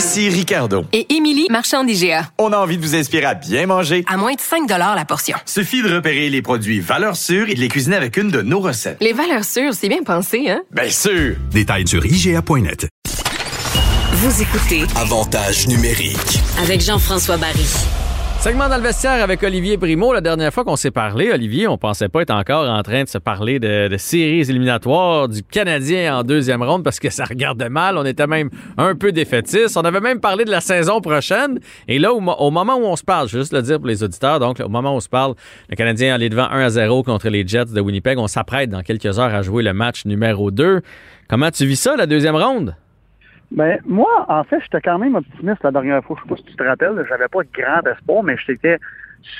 Ici Ricardo. Et Émilie, marchand d'IGA. On a envie de vous inspirer à bien manger. À moins de 5 la portion. Suffit de repérer les produits valeurs sûres et de les cuisiner avec une de nos recettes. Les valeurs sûres, c'est bien pensé, hein? Bien sûr! Détails sur IGA.net. Vous écoutez Avantage numérique. avec Jean-François Barry. Segment dans avec Olivier Primo. La dernière fois qu'on s'est parlé, Olivier, on pensait pas être encore en train de se parler de, séries éliminatoires du Canadien en deuxième ronde parce que ça regardait mal. On était même un peu défaitiste. On avait même parlé de la saison prochaine. Et là, au, mo- au moment où on se parle, juste le dire pour les auditeurs, donc au moment où on se parle, le Canadien est devant 1 à 0 contre les Jets de Winnipeg. On s'apprête dans quelques heures à jouer le match numéro 2. Comment tu vis ça, la deuxième ronde? Ben, moi, en fait, j'étais quand même optimiste la dernière fois. Je sais pas si tu te rappelles, j'avais pas de grand espoir, mais j'étais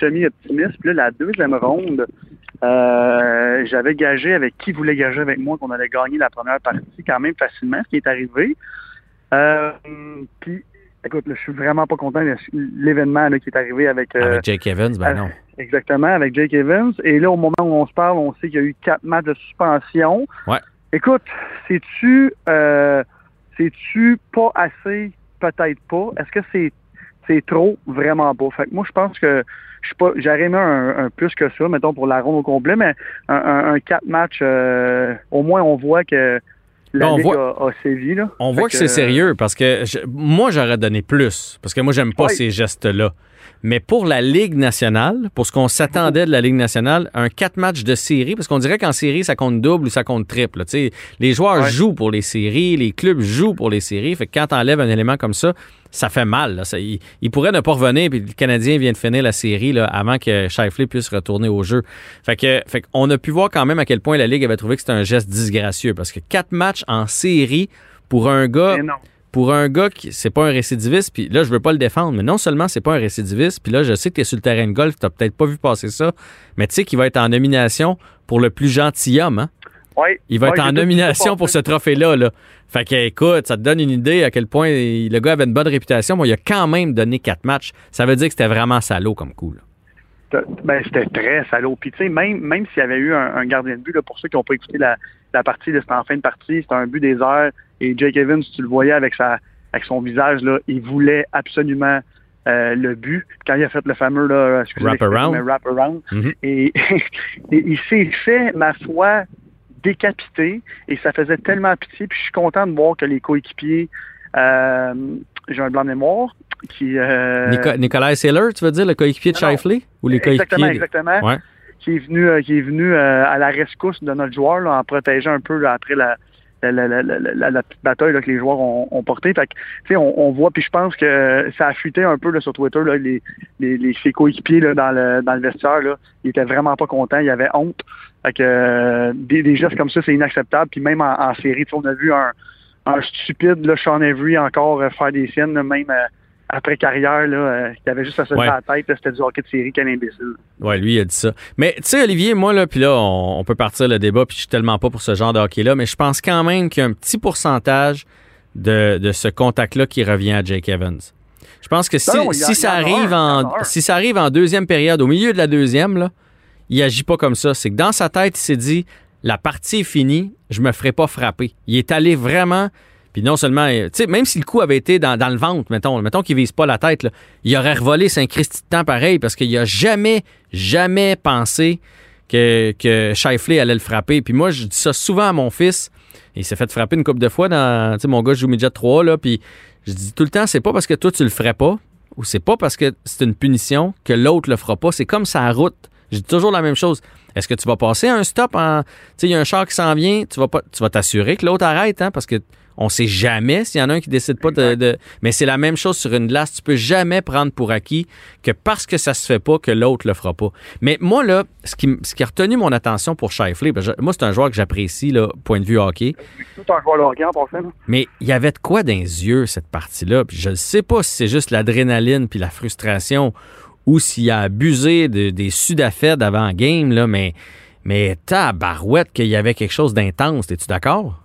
semi-optimiste. Puis là, la deuxième ronde, euh, j'avais gagé avec qui voulait gager avec moi qu'on allait gagner la première partie quand même facilement, ce qui est arrivé. Euh, puis, écoute, là, je suis vraiment pas content de l'événement là, qui est arrivé avec... euh, Avec Jake Evans? Ben non. Exactement, avec Jake Evans. Et là, au moment où on se parle, on sait qu'il y a eu quatre matchs de suspension. Ouais. Écoute, sais-tu euh, c'est-tu pas assez? Peut-être pas. Est-ce que c'est c'est trop? Vraiment pas. Fait que moi, je pense que je suis pas. J'aurais aimé un, un plus que ça, mettons, pour la ronde au complet, mais un, un, un quatre matchs, euh, au moins on voit que la on Ligue voit- a, a sévi. Là. On Fait voit que, c'est sérieux parce que je- moi, j'aurais donné plus parce que moi, j'aime pas Ouais. ces gestes-là. Mais pour la Ligue nationale, pour ce qu'on s'attendait de la Ligue nationale, un quatre matchs de série, parce qu'on dirait qu'en série, ça compte double ou ça compte triple. les joueurs Ouais. jouent pour les séries, les clubs jouent pour les séries. Fait que quand t'enlèves un élément comme ça, ça fait mal. là. Ça- il, il pourrait ne pas revenir, puis le Canadien vient de finir la série là, avant que Shifley puisse retourner au jeu. Fait que, fait qu'on a pu voir quand même à quel point la Ligue avait trouvé que c'était un geste disgracieux, parce que quatre matchs en série pour un gars Mais non. Pour un gars qui c'est pas un récidiviste, puis là je veux pas le défendre, mais non seulement c'est pas un récidiviste, puis là je sais que tu es sur le terrain de golf, t'as peut-être pas vu passer ça, mais tu sais qu'il va être en nomination pour le plus gentilhomme, hein? Ouais. Il va Ouais, être en nomination pour ce trophée-là. Là. Fait que, écoute, ça te donne une idée à quel point le gars avait une bonne réputation. Moi, il a quand même donné quatre matchs. Ça veut dire que c'était vraiment salaud comme coup. là. Ben, c'était très salaud. Puis, tu sais, même, même s'il y avait eu un, un gardien de but, là, pour ceux qui n'ont pas écouté la, la partie, c'était en fin de partie, c'était un but des heures. Et Jake Evans, tu le voyais avec, sa, avec son visage, là, il voulait absolument euh, le but. Quand il a fait le fameux, là, excusez Wrap-around. mais wrap-around. Mhm. Et, et il s'est fait, ma foi, décapité. Et ça faisait tellement pitié. Puis, je suis content de voir que les coéquipiers, euh, j'ai un blanc de mémoire, qui... Euh, Nico- Nicolas Saylor, tu veux dire, le coéquipier de. Shifley? Ou les Exactement, coéquipiers? exactement. Ouais. Qui est venu, euh, qui est venu euh, à la rescousse de notre joueur là, en protégeant un peu là, après la, la, la, la, la, bataille là, que les joueurs ont, ont portée. Fait que, on, on voit, puis je pense que ça a fuité un peu là, sur Twitter, là, les, les, les, ses coéquipiers dans, le, dans le vestiaire, là, ils étaient vraiment pas contents, il y avait honte. Fait que, euh, des, des gestes comme ça, c'est inacceptable. Puis même en, en série, on a vu un, un stupide, là, Sean Avery, encore euh, faire des siennes, même euh, après carrière, là, euh, qui avait juste à se Ouais. la tête, c'était du hockey de série, quel imbécile. Ouais, lui, il a dit ça. Mais tu sais, Olivier, moi, là, puis là, on, on peut partir le débat, puis je suis tellement pas pour ce genre de hockey-là, mais je pense quand même qu'il y a un petit pourcentage de, de ce contact-là qui revient à Jake Evans. Je pense que Non, a- ça arrive en en, si ça arrive en deuxième période, au milieu de la deuxième, là, il agit pas comme ça. C'est que dans sa tête, il s'est dit la partie est finie, je me ferai pas frapper. Il est allé vraiment. Puis non seulement, euh, même si le coup avait été dans, le ventre, mettons, mettons qu'il vise pas la tête, il aurait revolé Saint-Christy de temps pareil parce qu'il a jamais, jamais pensé que, que allait le frapper. Puis moi, je dis ça souvent à mon fils. Il s'est fait frapper une couple de fois dans, tu sais, mon gars joue midget 3, là, puis je dis tout le temps, c'est pas parce que toi tu le ferais pas, ou c'est pas parce que c'est une punition que l'autre le fera pas. C'est comme sa route. Je dis toujours la même chose. Est-ce que tu vas passer un stop en. Tu sais, il y a un char qui s'en vient, tu vas pas, tu vas t'assurer que l'autre arrête, hein, parce que on sait jamais s'il y en a un qui décide pas de. de- mais c'est la même chose sur une glace. Tu peux jamais prendre pour acquis que parce que ça se fait pas, que l'autre le fera pas. Mais moi, là, ce qui, m- ce qui a retenu mon attention pour Shifley, ben, je- moi, c'est un joueur que j'apprécie, là, point de vue hockey. Tout un joueur. Mais il y avait de quoi dans les yeux, cette partie-là. Puis je ne sais pas si c'est juste l'adrénaline puis la frustration ou s'il a abusé de- des sudafeds d'avant game, là, mais, mais tabarouette qu'il y avait quelque chose d'intense. Es-tu d'accord?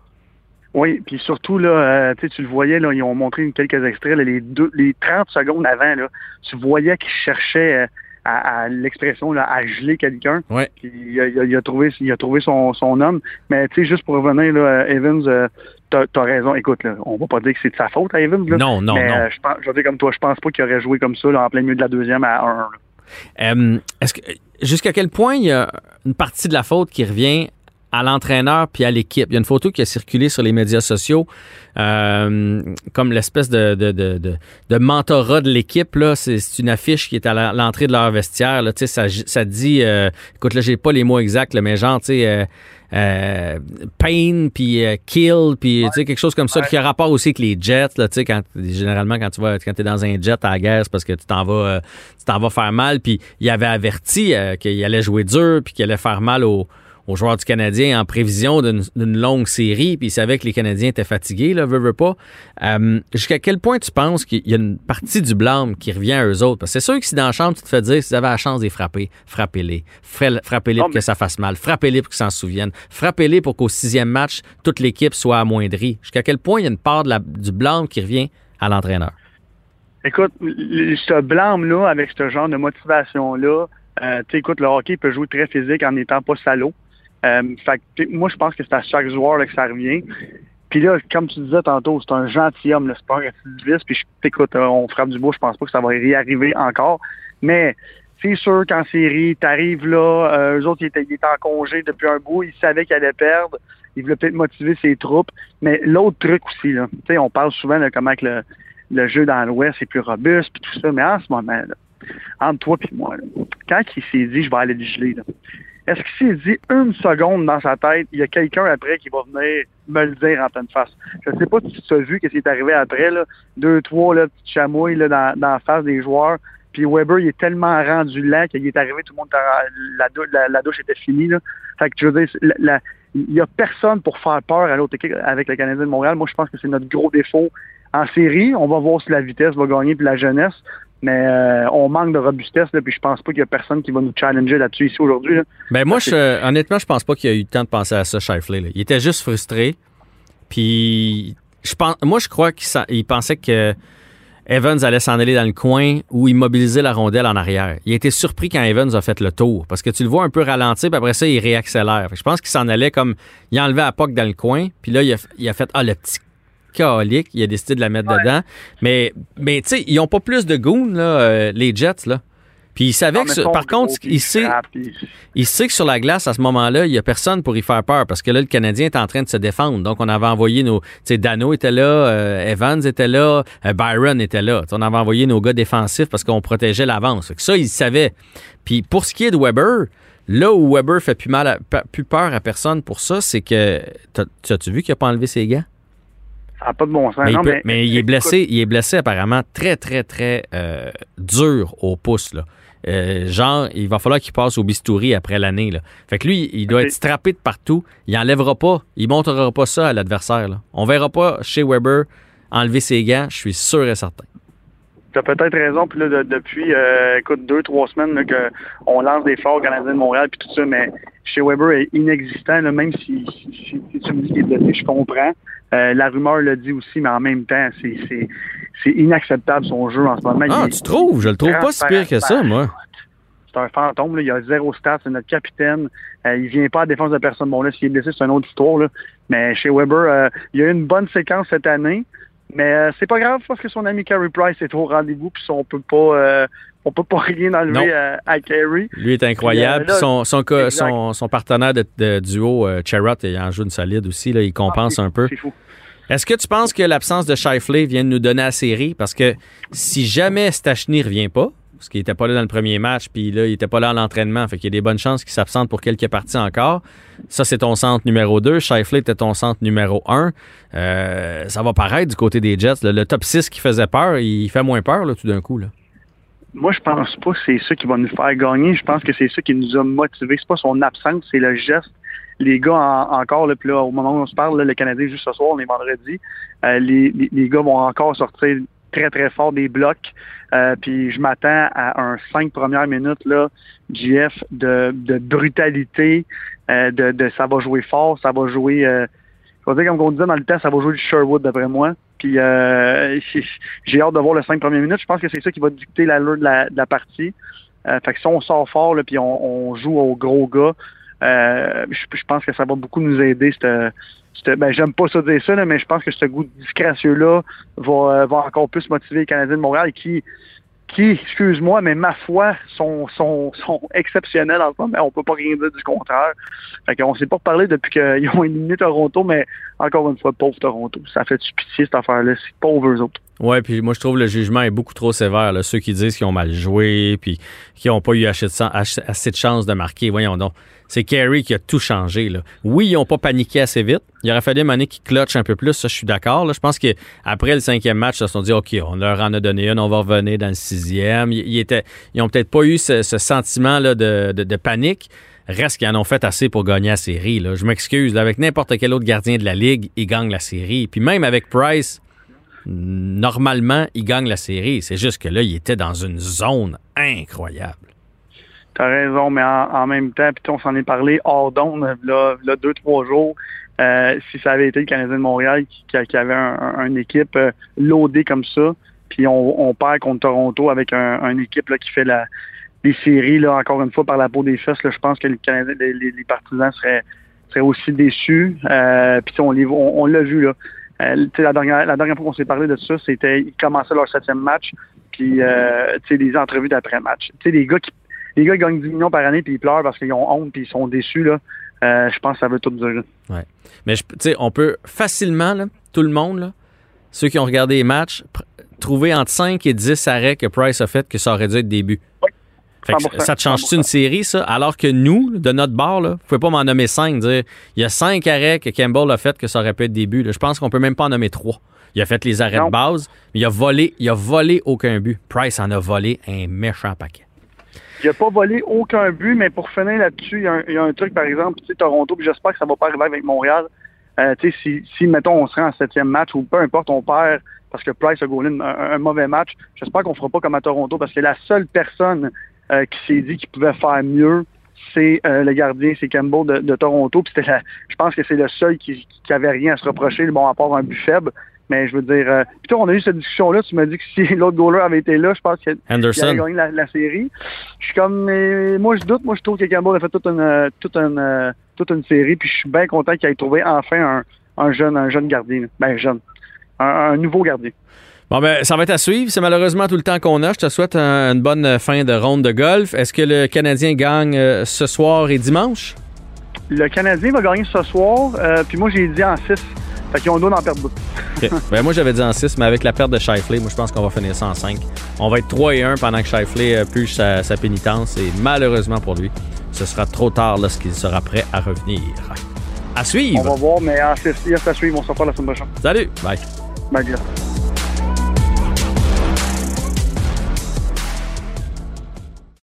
Oui, puis surtout, là, euh, tu le voyais, là, ils ont montré quelques extraits, les, deux, les 30 secondes avant, là, tu voyais qu'ils cherchaient euh, à, à l'expression, là, à geler quelqu'un. Ouais. Puis il a, il a- il a trouvé, il a trouvé son, son homme. Mais tu sais, juste pour revenir, là, Evans, euh, t'as as raison. Écoute, là, on va pas dire que c'est de sa faute à Evans. Là, Non, non, mais, non. euh, je, pense, je vais dire comme toi, je pense pas qu'il aurait joué comme ça là, en plein milieu de la deuxième à 1 Euh, est-ce que jusqu'à quel point il y a une partie de la faute qui revient à l'entraîneur puis à l'équipe? Il y a une photo qui a circulé sur les médias sociaux euh, comme l'espèce de, de, de, de, de mentorat de l'équipe. là. C'est c'est une affiche qui est à l'entrée de leur vestiaire. Là. Tu sais, Ça, ça dit, euh, écoute, là, j'ai pas les mots exacts, là, mais genre, tu sais, euh, euh, pain, puis euh, kill, puis tu sais, quelque chose comme ça, qui a rapport aussi avec les jets, là, tu sais, quand, généralement, quand tu vas, quand es dans un jet à la guerre, c'est parce que tu t'en vas, euh, tu t'en vas faire mal, puis il avait averti qu'il allait jouer dur, puis qu'il allait faire mal aux, aux joueurs du Canadien en prévision d'une longue série, puis il savait que les Canadiens étaient fatigués, là, veut, veut pas. Euh, Jusqu'à quel point tu penses qu'il y a une partie du blâme qui revient à eux autres? Parce que c'est sûr que si dans la chambre, tu te fais dire, si vous avez la chance de les frapper, frappez-les. Fra- Frappez-les pour que ça fasse mal. Frappez-les pour qu'ils s'en souviennent. Frappez-les pour qu'au sixième match, toute l'équipe soit amoindrie. Jusqu'à quel point il y a une part de la- du blâme qui revient à l'entraîneur? Écoute, ce blâme-là, avec ce genre de motivation-là, euh, écoute, le hockey peut jouer très physique en n'étant pas salaud. Euh, moi, je pense que c'est à chaque joueur là, que ça revient. Puis là, comme tu disais tantôt, c'est un gentilhomme, le sport récidiviste. Puis écoute, euh, on frappe du bois, je pense pas que ça va y arriver encore. Mais c'est sûr qu'en série, t'arrives là, euh, eux autres, ils étaient, en congé depuis un bout, ils savaient qu'ils allaient perdre. Ils voulaient peut-être motiver ses troupes. Mais l'autre truc aussi, là, on parle souvent de comment que le, jeu dans l'Ouest est plus robuste, puis tout ça. Mais en ce moment, entre toi et moi, quand il s'est dit, je vais aller le geler, là, est-ce qu'il s'est dit une seconde dans sa tête, il y a quelqu'un après qui va venir me le dire en pleine face? Je ne sais pas si tu as vu ce qui est arrivé après, deux, trois petites chamouilles dans, la face des joueurs. Puis Weber, il est tellement rendu lent qu'il est arrivé, tout le monde, la, la, douche était finie. Fait que je veux dire, il n'y a personne pour faire peur à l'autre équipe avec le Canadien de Montréal. Moi, je pense que c'est notre gros défaut en série. On va voir si la vitesse va gagner puis la jeunesse. Mais euh, on manque de robustesse, là, puis je pense pas qu'il y a personne qui va nous challenger là-dessus ici aujourd'hui. là. Ben moi, je, honnêtement, je pense pas qu'il a eu le temps de penser à ça, Shifley. là. Il était juste frustré. Puis, je pense, moi, je crois qu'il pensait que Evans allait s'en aller dans le coin ou immobiliser la rondelle en arrière. Il a été surpris quand Evans a fait le tour parce que tu le vois un peu ralentir, puis après ça, il réaccélère. Je pense qu'il s'en allait comme. Il a enlevé la POC dans le coin, puis là, il a, il a fait Ah, le petit calique, il a décidé de la mettre dedans. Mais, mais tu sais, ils ont pas plus de goût, là, euh, les Jets, là. Puis il savait Non, que, sur- par contre, il sait, il que sur la glace, à ce moment-là, il n'y a personne pour y faire peur parce que là, le Canadien est en train de se défendre. Donc, on avait envoyé nos. Tu sais, Dano était là, euh, Evans était là, euh, Byron était là. On avait envoyé nos gars défensifs parce qu'on protégeait l'avance. Ça, il savait. Puis, pour ce qui est de Weber, là où Weber fait plus, mal à- plus peur à personne pour ça, c'est que. as-tu vu qu'il n'a pas enlevé ses gants? Ça n'a pas de bon sens. Mais, il Non, peut- mais il est blessé, il est blessé apparemment très, très, très euh, dur au pouce. Là. Euh, genre, il va falloir qu'il passe au bistouri après l'année. là. Fait que lui, il doit être strappé de partout. Il enlèvera pas, il montrera pas ça à l'adversaire. là. On verra pas chez Weber enlever ses gants, je suis sûr et certain. Tu as peut-être raison. Puis là, de- depuis, euh, écoute, deux, trois semaines là, que on lance des forts Canadiens de Montréal puis tout ça, mais chez Weber est inexistant, là, même si, si- si- tu me dis qu'il est blessé, je comprends. Euh, la rumeur le dit aussi, mais en même temps, c'est, c'est, c'est inacceptable son jeu en ce moment. Ah, Il est- tu trouves? Je le trouve pas si pire que ça, moi. C'est un fantôme, là. il a zéro stats, c'est notre capitaine. Euh, il vient pas à défense de personne. Bon là, s'il est blessé, c'est une autre histoire. Là. Mais chez Weber, euh, il y a eu une bonne séquence cette année. Mais euh, c'est pas grave parce que son ami Carey Price est au rendez-vous, puis on peut pas euh, on peut pas rien enlever à, à Carey. Lui est incroyable. Puis, euh, là, son, son, son, son partenaire de, de duo, Charrot, il en joue une solide aussi. Là, il compense un peu. C'est fou. Est-ce que tu penses que l'absence de Shifley vient de nous donner la série? Parce que si jamais Stachny ne revient pas, parce qu'il était pas là dans le premier match, puis là, il était pas là à l'entraînement. Fait qu'il y a des bonnes chances qu'il s'absente pour quelques parties encore. Ça, c'est ton centre numéro 2. Shifley était ton centre numéro 1. Euh, ça va paraître du côté des Jets. Le top 6 qui faisait peur, il fait moins peur là, tout d'un coup. Là. Moi, je pense pas que c'est ça qui va nous faire gagner. Je pense que c'est ça qui nous a motivés. C'est pas son absence, c'est le geste. Les gars, en- encore, là, puis là, au moment où on se parle, le Canadien, juste ce soir, on est vendredi, euh, les, les gars vont encore sortir très, très fort des blocs. Euh, puis je m'attends à un cinq premières minutes, là, GF, de, de brutalité, euh, de, de ça va jouer fort, ça va jouer... Euh, je vais dire, comme on disait dans le temps, ça va jouer du Sherwood, d'après moi. Puis euh, j'ai- hâte de voir le cinq premières minutes. Je pense que c'est ça qui va dicter l'allure de la, de la partie. Euh, fait que si on sort fort, là, puis on, joue au gros gars, euh, je, pense que ça va beaucoup nous aider. Ben, j'aime pas ça dire ça, là, mais je pense que ce goût disgracieux-là va, euh, va encore plus motiver les Canadiens de Montréal qui, qui, excuse-moi, mais ma foi, sont, sont, sont exceptionnels en ce moment. On peut pas rien dire du contraire. Fait qu'on s'est pas reparlé depuis qu'ils ont éliminé Toronto, mais encore une fois, pauvre Toronto. Ça fait du pitié cette affaire-là. C'est pauvre eux autres. Ouais, puis moi je trouve le jugement est beaucoup trop sévère. Ceux qui disent qu'ils ont mal joué, puis qui n'ont pas eu assez de, chan- ach- assez de chances de marquer. Voyons donc. C'est Carey qui a tout changé. Là. Oui, ils n'ont pas paniqué assez vite. Il aurait fallu une qui clutch un peu plus. Ça, je suis d'accord. Je pense qu'après le cinquième match, ils se sont dit OK, on leur en a donné une, on va revenir dans le sixième. Ils, ils étaient, ils ont peut-être pas eu ce, sentiment là, de, panique. Reste qu'ils en ont fait assez pour gagner la série. Je m'excuse. Avec n'importe quel autre gardien de la Ligue, ils gagnent la série. Puis même avec Price, normalement, il gagne la série. C'est juste que là, il était dans une zone incroyable. T'as raison, mais en, en même temps, puis on s'en est parlé hors d'onde, là, là, deux, trois jours. Euh, si ça avait été le Canadien de Montréal qui, qui- avait un- un- une équipe euh, loadée comme ça, puis on, on perd contre Toronto avec un, une équipe là, qui fait la, les séries, là, encore une fois, par la peau des fesses, là, je pense que les, Canadiens, les, les- partisans seraient, seraient aussi déçus. Euh, puis on, on, l'a vu, là. Euh, la, dernière, la dernière fois qu'on s'est parlé de ça, c'était ils commençaient leur septième match, puis euh, les entrevues d'après-match. Les gars qui les gars gagnent 10 millions par année puis ils pleurent parce qu'ils ont honte puis ils sont déçus là. Euh, je pense que ça veut tout dire. Ouais. Mais tu sais, on peut facilement, là, tout le monde, là, ceux qui ont regardé les matchs, trouver entre 5 et 10 arrêts que Price a fait que ça aurait dû être début. Fait que 100%, ça te change-tu une série, ça? Alors que nous, de notre bord, là, vous pouvez pas m'en nommer 5, dire il y a 5 arrêts que Campbell a fait que ça aurait pu être début. là. Je pense qu'on peut même pas en nommer 3. Il a fait les arrêts Non. de base, mais il a volé, il a volé aucun but. Price en a volé un méchant paquet. Il n'a pas volé aucun but, mais pour finir là-dessus, il y, a un- truc, par exemple, tu sais, Toronto, puis j'espère que ça va pas arriver avec Montréal. Euh, tu sais, si, si, mettons, on se rend en septième match ou peu importe, on perd parce que Price a goalé un, un mauvais match, j'espère qu'on fera pas comme à Toronto parce que la seule personne euh, qui s'est dit qu'il pouvait faire mieux, c'est euh, le gardien, c'est Campbell de, Toronto. Puis je pense que c'est le seul qui, qui avait rien à se reprocher, bon, à part un but faible. Mais je veux dire, euh, puis toi, on a eu cette discussion-là. Tu m'as dit que si l'autre goaler avait été là, je pense qu'il avait gagné la, la série. Je suis comme, mais moi, je doute. Moi, je trouve que Campbell a fait toute une, euh, toute une, euh, toute une série. Puis je suis bien content qu'il ait trouvé enfin un, un jeune, un jeune gardien. Ben, jeune. Un, un nouveau gardien. Bon, ben, ça va être à suivre. C'est malheureusement tout le temps qu'on a. Je te souhaite un- une bonne fin de ronde de golf. Est-ce que le Canadien gagne euh, ce soir et dimanche? Le Canadien va gagner ce soir. euh, puis moi, j'ai dit en 6. Fait qu'ils ont le droit d'en perdre deux. Ben, moi, j'avais dit en 6, mais avec la perte de Shifley, moi, je pense qu'on va finir ça en 5. On va être 3 et 1 pendant que Shifley euh, purge sa, sa pénitence. Et malheureusement pour lui, ce sera trop tard lorsqu'il sera prêt à revenir. À On suivre. va voir, mais en 6, il y a à suivre. On se reparle la semaine prochaine. Salut. Bye. Bye, gars.